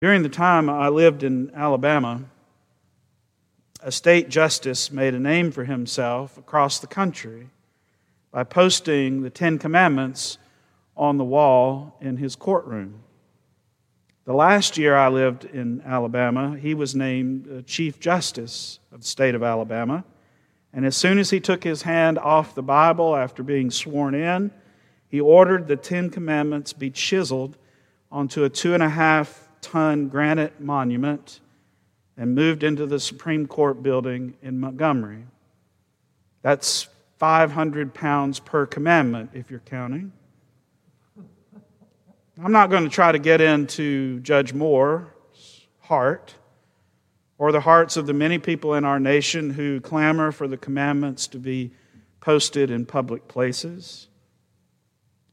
During the time I lived in Alabama, a state justice made a name for himself across the country by posting the Ten Commandments on the wall in his courtroom. The last year I lived in Alabama, he was named Chief Justice of the state of Alabama. And as soon as he took his hand off the Bible after being sworn in, he ordered the Ten Commandments be chiseled onto a two and a half ton granite monument and moved into the Supreme Court building in Montgomery. That's 500 pounds per commandment, if you're counting. I'm not going to try to get into Judge Moore's heart or the hearts of the many people in our nation who clamor for the commandments to be posted in public places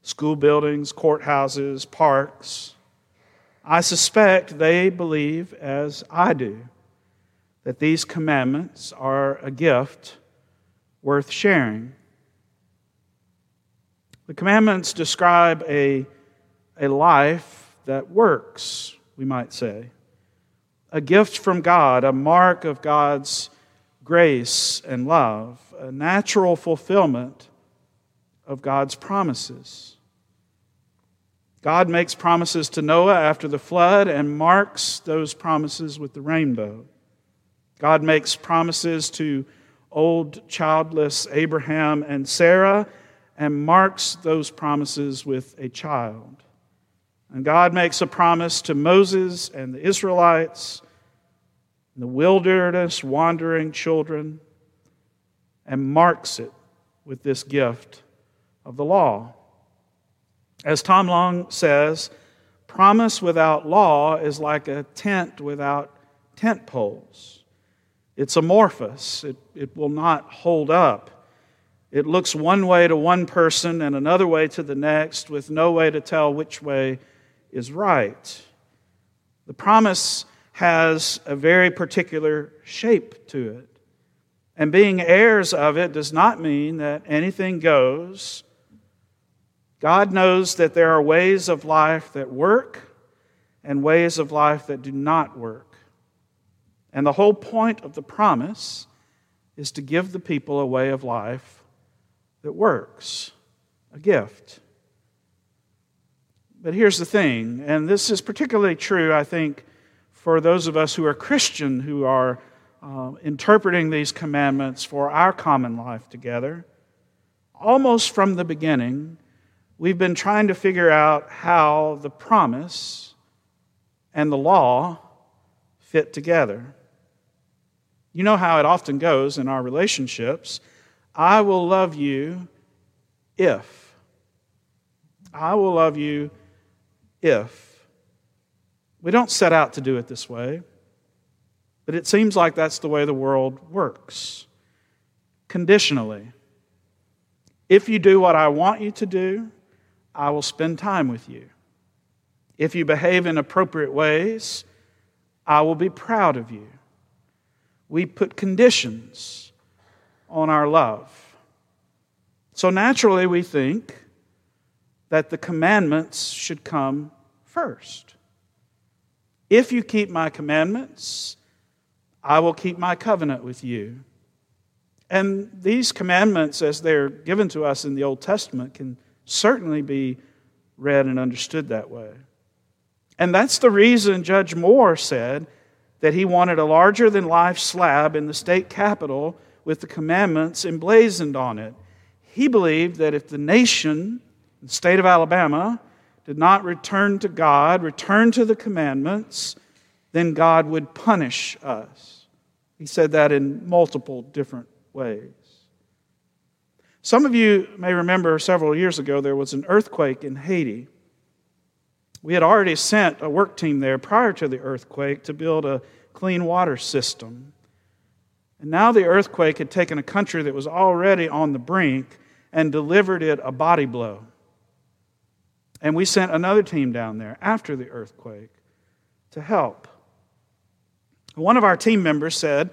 school buildings, courthouses, parks. I suspect they believe, as I do, that these commandments are a gift worth sharing. The commandments describe a, a life that works, we might say, a gift from God, a mark of God's grace and love, a natural fulfillment of God's promises. God makes promises to Noah after the flood and marks those promises with the rainbow. God makes promises to old childless Abraham and Sarah and marks those promises with a child. And God makes a promise to Moses and the Israelites, and the wilderness wandering children, and marks it with this gift of the law. As Tom Long says, promise without law is like a tent without tent poles. It's amorphous, it, it will not hold up. It looks one way to one person and another way to the next, with no way to tell which way is right. The promise has a very particular shape to it. And being heirs of it does not mean that anything goes. God knows that there are ways of life that work and ways of life that do not work. And the whole point of the promise is to give the people a way of life that works, a gift. But here's the thing, and this is particularly true, I think, for those of us who are Christian who are uh, interpreting these commandments for our common life together. Almost from the beginning, we've been trying to figure out how the promise and the law fit together. You know how it often goes in our relationships. I will love you if. I will love you if. We don't set out to do it this way, but it seems like that's the way the world works conditionally. If you do what I want you to do, I will spend time with you. If you behave in appropriate ways, I will be proud of you we put conditions on our love. So naturally, we think that the commandments should come first. If you keep my commandments, I will keep my covenant with you. And these commandments, as they're given to us in the Old Testament, can certainly be read and understood that way. And that's the reason Judge Moore said that he wanted a larger than life slab in the state capitol with the commandments emblazoned on it. He believed that if the nation, the state of Alabama, did not return to God, return to the commandments, then God would punish us. He said that in multiple different ways. Some of you may remember several years ago there was an earthquake in Haiti. We had already sent a work team there prior to the earthquake to build a clean water system. And now the earthquake had taken a country that was already on the brink and delivered it a body blow. And we sent another team down there after the earthquake to help. One of our team members said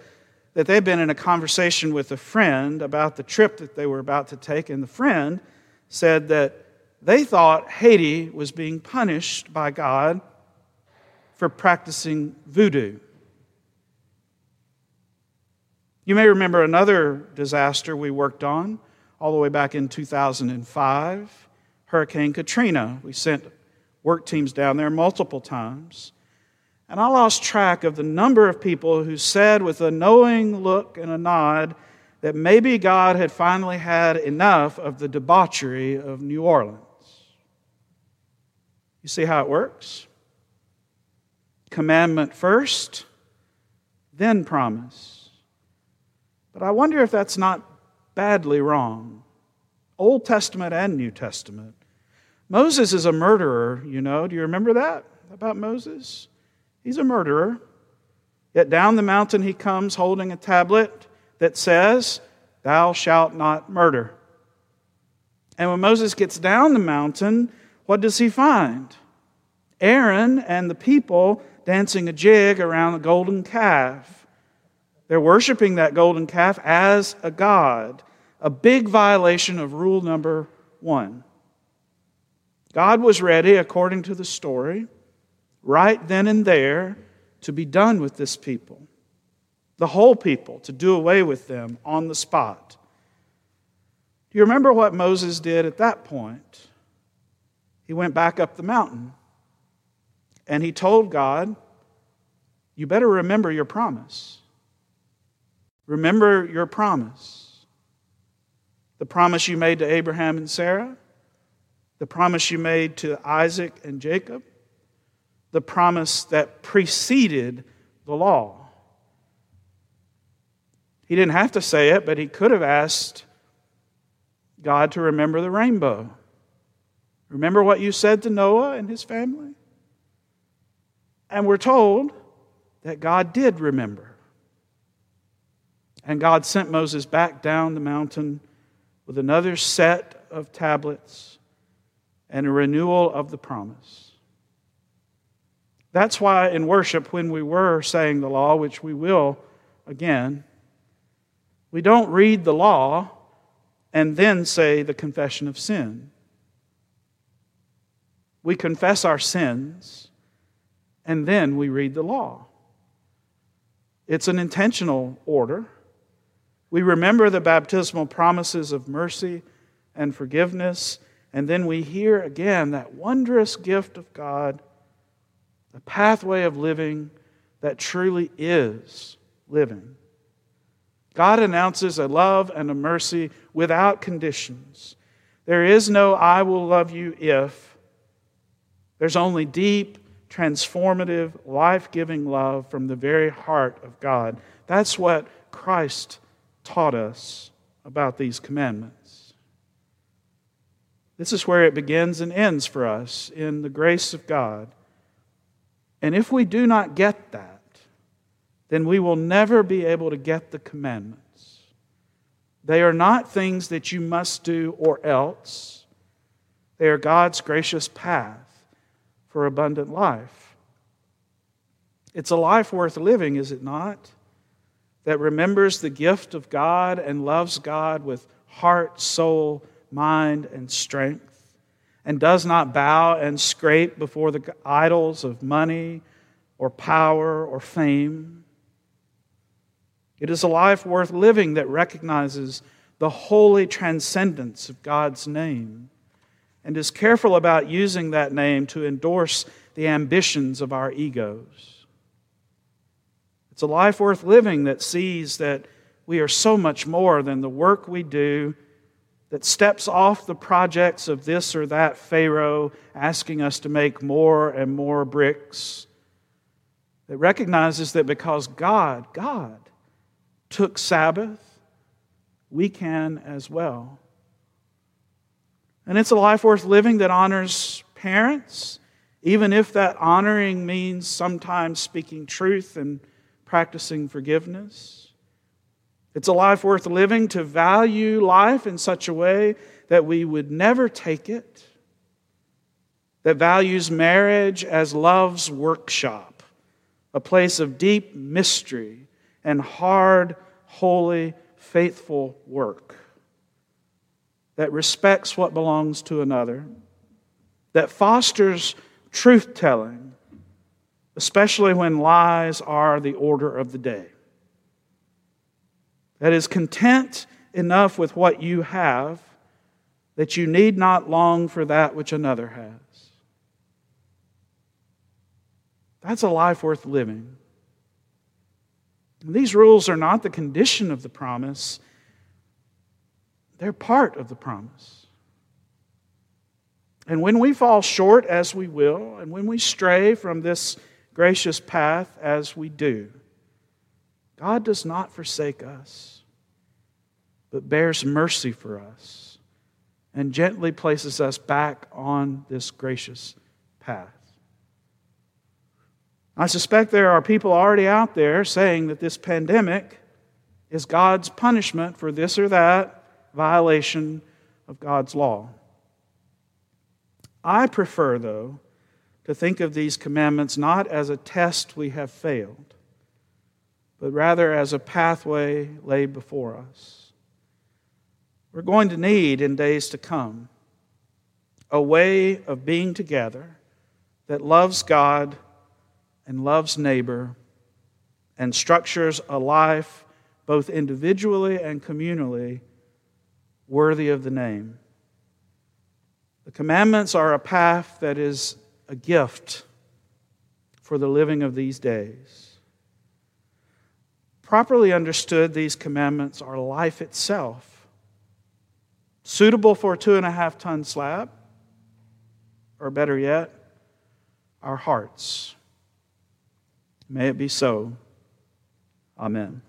that they'd been in a conversation with a friend about the trip that they were about to take, and the friend said that they thought Haiti was being punished by God for practicing voodoo. You may remember another disaster we worked on all the way back in 2005 Hurricane Katrina. We sent work teams down there multiple times. And I lost track of the number of people who said, with a knowing look and a nod, that maybe God had finally had enough of the debauchery of New Orleans. You see how it works? Commandment first, then promise. But I wonder if that's not badly wrong. Old Testament and New Testament. Moses is a murderer, you know. Do you remember that about Moses? He's a murderer. Yet down the mountain he comes holding a tablet that says, Thou shalt not murder. And when Moses gets down the mountain, what does he find? Aaron and the people dancing a jig around a golden calf. They're worshiping that golden calf as a god, a big violation of rule number one. God was ready, according to the story, right then and there, to be done with this people, the whole people, to do away with them on the spot. Do you remember what Moses did at that point? He went back up the mountain and he told God, You better remember your promise. Remember your promise. The promise you made to Abraham and Sarah the promise you made to Isaac and Jacob, the promise that preceded the law. He didn't have to say it, but he could have asked God to remember the rainbow. Remember what you said to Noah and his family? And we're told that God did remember. And God sent Moses back down the mountain with another set of tablets and a renewal of the promise. That's why in worship, when we were saying the law, which we will again, we don't read the law and then say the confession of sin. We confess our sins and then we read the law. It's an intentional order. We remember the baptismal promises of mercy and forgiveness and then we hear again that wondrous gift of God, the pathway of living that truly is living. God announces a love and a mercy without conditions. There is no I will love you if. There's only deep, transformative, life giving love from the very heart of God. That's what Christ taught us about these commandments. This is where it begins and ends for us in the grace of God. And if we do not get that, then we will never be able to get the commandments. They are not things that you must do or else, they are God's gracious path for abundant life. It's a life worth living, is it not? That remembers the gift of God and loves God with heart, soul, mind, and strength, and does not bow and scrape before the idols of money or power or fame. It is a life worth living that recognizes the holy transcendence of God's name and is careful about using that name to endorse the ambitions of our egos. It's a life worth living that sees that we are so much more than the work we do that steps off the projects of this or that Pharaoh asking us to make more and more bricks, that recognizes that because God, God, took Sabbath, we can as well. And it's a life worth living that honors parents, even if that honoring means sometimes speaking truth and practicing forgiveness. It's a life worth living to value life in such a way that we would never take it, that values marriage as love's workshop, a place of deep mystery and hard, holy, faithful work, that respects what belongs to another, that fosters truth telling, especially when lies are the order of the day. That is, content enough with what you have that you need not long for that which another has. That's a life worth living. These rules are not the condition of the promise, they're part of the promise. And when we fall short, as we will, and when we stray from this gracious path, as we do, God does not forsake us, but bears mercy for us and gently places us back on this gracious path. I suspect there are people already out there saying that this pandemic is God's punishment for this or that violation of God's law. I prefer, though, to think of these commandments not as a test we have failed, but rather as a pathway laid before us. We're going to need in days to come a way of being together that loves God and loves neighbor and structures a life both individually and communally worthy of the name. The commandments are a path that is a gift for the living of these days. Properly understood, these commandments are life itself, suitable for a two and a half ton slab, or better yet, our hearts. May it be so. Amen.